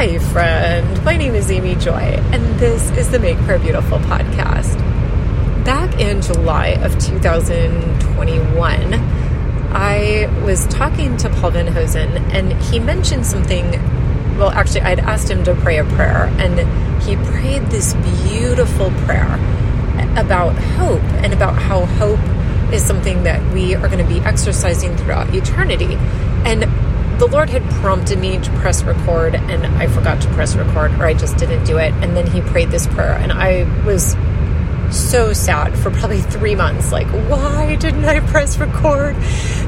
Hi, friend. My name is Amy Joy, and this is the Make Prayer Beautiful podcast. Back in July of 2021, I was talking to Paul Van Hosen, and he mentioned something. Well, actually, I'd asked him to pray a prayer, and he prayed this beautiful prayer about hope and about how hope is something that we are going to be exercising throughout eternity. And the Lord had prompted me to press record, and I forgot to press record, or I just didn't do it. And then He prayed this prayer, and I was so sad for probably three months. Like, why didn't I press record?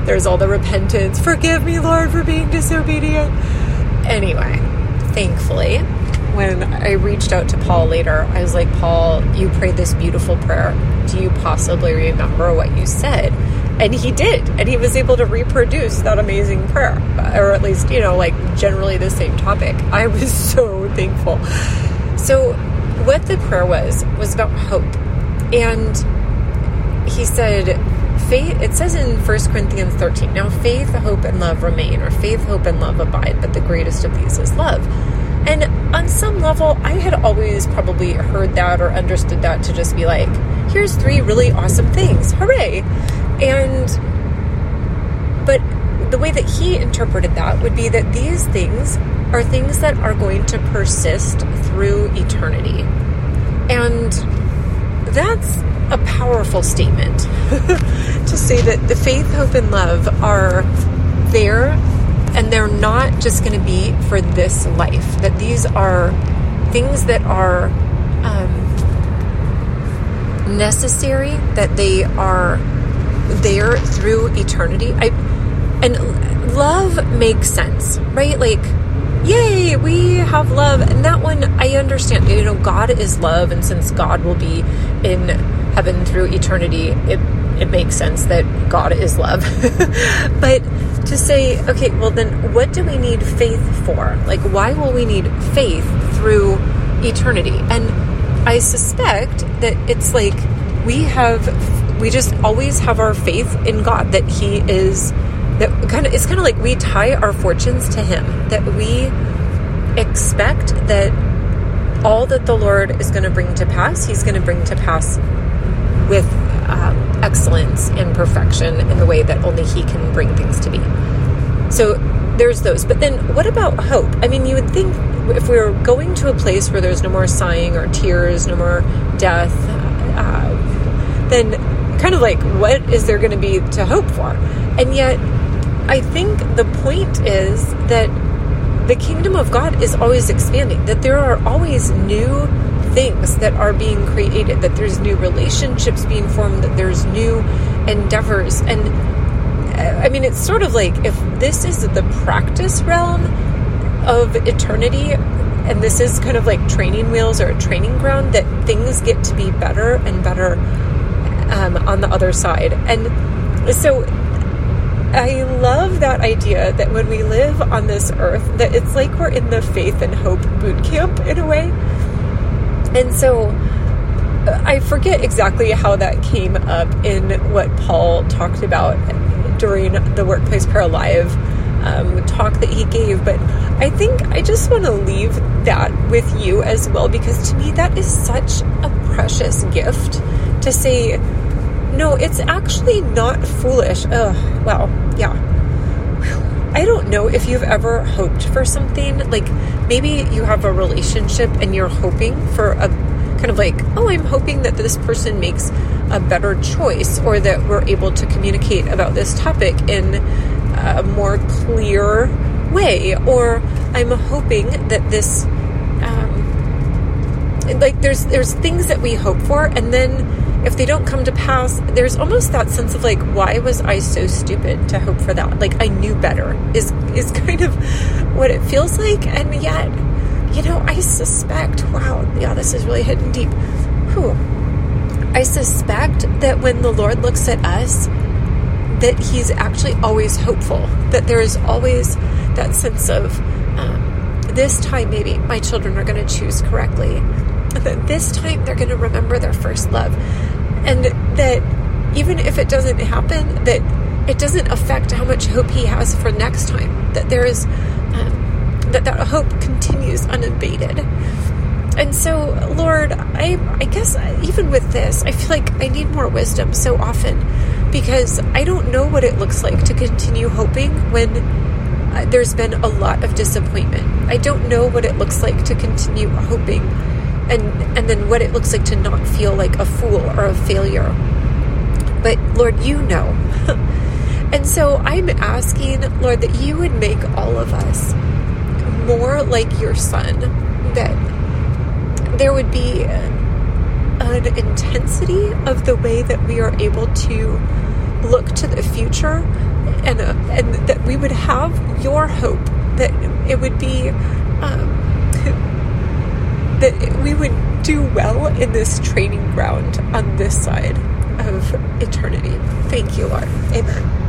There's all the repentance. Forgive me, Lord, for being disobedient. Anyway, thankfully, when I reached out to Paul later, I was like, Paul, you prayed this beautiful prayer. Do you possibly remember what you said? And he did. And he was able to reproduce that amazing prayer, or at least, you know, like generally the same topic. I was so thankful. So, what the prayer was, was about hope. And he said, faith, it says in 1 Corinthians 13, now faith, hope, and love remain, or faith, hope, and love abide, but the greatest of these is love. And on some level, I had always probably heard that or understood that to just be like, here's three really awesome things. Hooray! And, but the way that he interpreted that would be that these things are things that are going to persist through eternity. And that's a powerful statement to say that the faith, hope, and love are there and they're not just going to be for this life, that these are things that are um, necessary, that they are there through eternity. I and love makes sense, right? Like, yay, we have love, and that one I understand. You know, God is love, and since God will be in heaven through eternity, it it makes sense that God is love. but to say, okay, well then, what do we need faith for? Like, why will we need faith through eternity? And I suspect that it's like we have we just always have our faith in God that He is that kind of it's kind of like we tie our fortunes to Him that we expect that all that the Lord is going to bring to pass, He's going to bring to pass with um, excellence and perfection in the way that only He can bring things to be. So there's those. But then what about hope? I mean, you would think if we were going to a place where there's no more sighing or tears, no more death, uh, then kind of like, what is there going to be to hope for? And yet, I think the point is that the kingdom of God is always expanding, that there are always new things that are being created, that there's new relationships being formed, that there's new endeavors. And I mean, it's sort of like if this is the practice realm of eternity, and this is kind of like training wheels or a training ground, that things get to be better and better um, on the other side. And so I love that idea that when we live on this earth, that it's like we're in the faith and hope boot camp in a way. And so I forget exactly how that came up in what Paul talked about during the Workplace Prayer Live um, talk that he gave, but I think I just want to leave that with you as well because to me that is such a precious gift to say no, it's actually not foolish. Ugh, wow, yeah. I don't know if you've ever hoped for something. Like maybe you have a relationship and you're hoping for a kind of like, oh, I'm hoping that this person makes a better choice or that we're able to communicate about this topic in a more clear way. Or I'm hoping that this, um, like, there's there's things that we hope for, and then if they don't come to pass, there's almost that sense of like, why was I so stupid to hope for that? Like I knew better is is kind of what it feels like, and yet, you know, I suspect. Wow, yeah, this is really hitting deep. Whew. I suspect that when the Lord looks at us, that He's actually always hopeful. That there is always that sense of um, this time, maybe my children are going to choose correctly that this time they're going to remember their first love and that even if it doesn't happen, that it doesn't affect how much hope he has for next time. That there is um, that that hope continues unabated. And so, Lord, I, I guess even with this, I feel like I need more wisdom so often because I don't know what it looks like to continue hoping when uh, there's been a lot of disappointment. I don't know what it looks like to continue hoping and and then what it looks like to not feel like a fool or a failure. But Lord, you know. and so I'm asking, Lord, that you would make all of us more like your son, that there would be an intensity of the way that we are able to look to the future and, uh, and that we would have your hope, that it would be. Um, that we would do well in this training ground on this side of eternity. Thank you, Lord. Amen.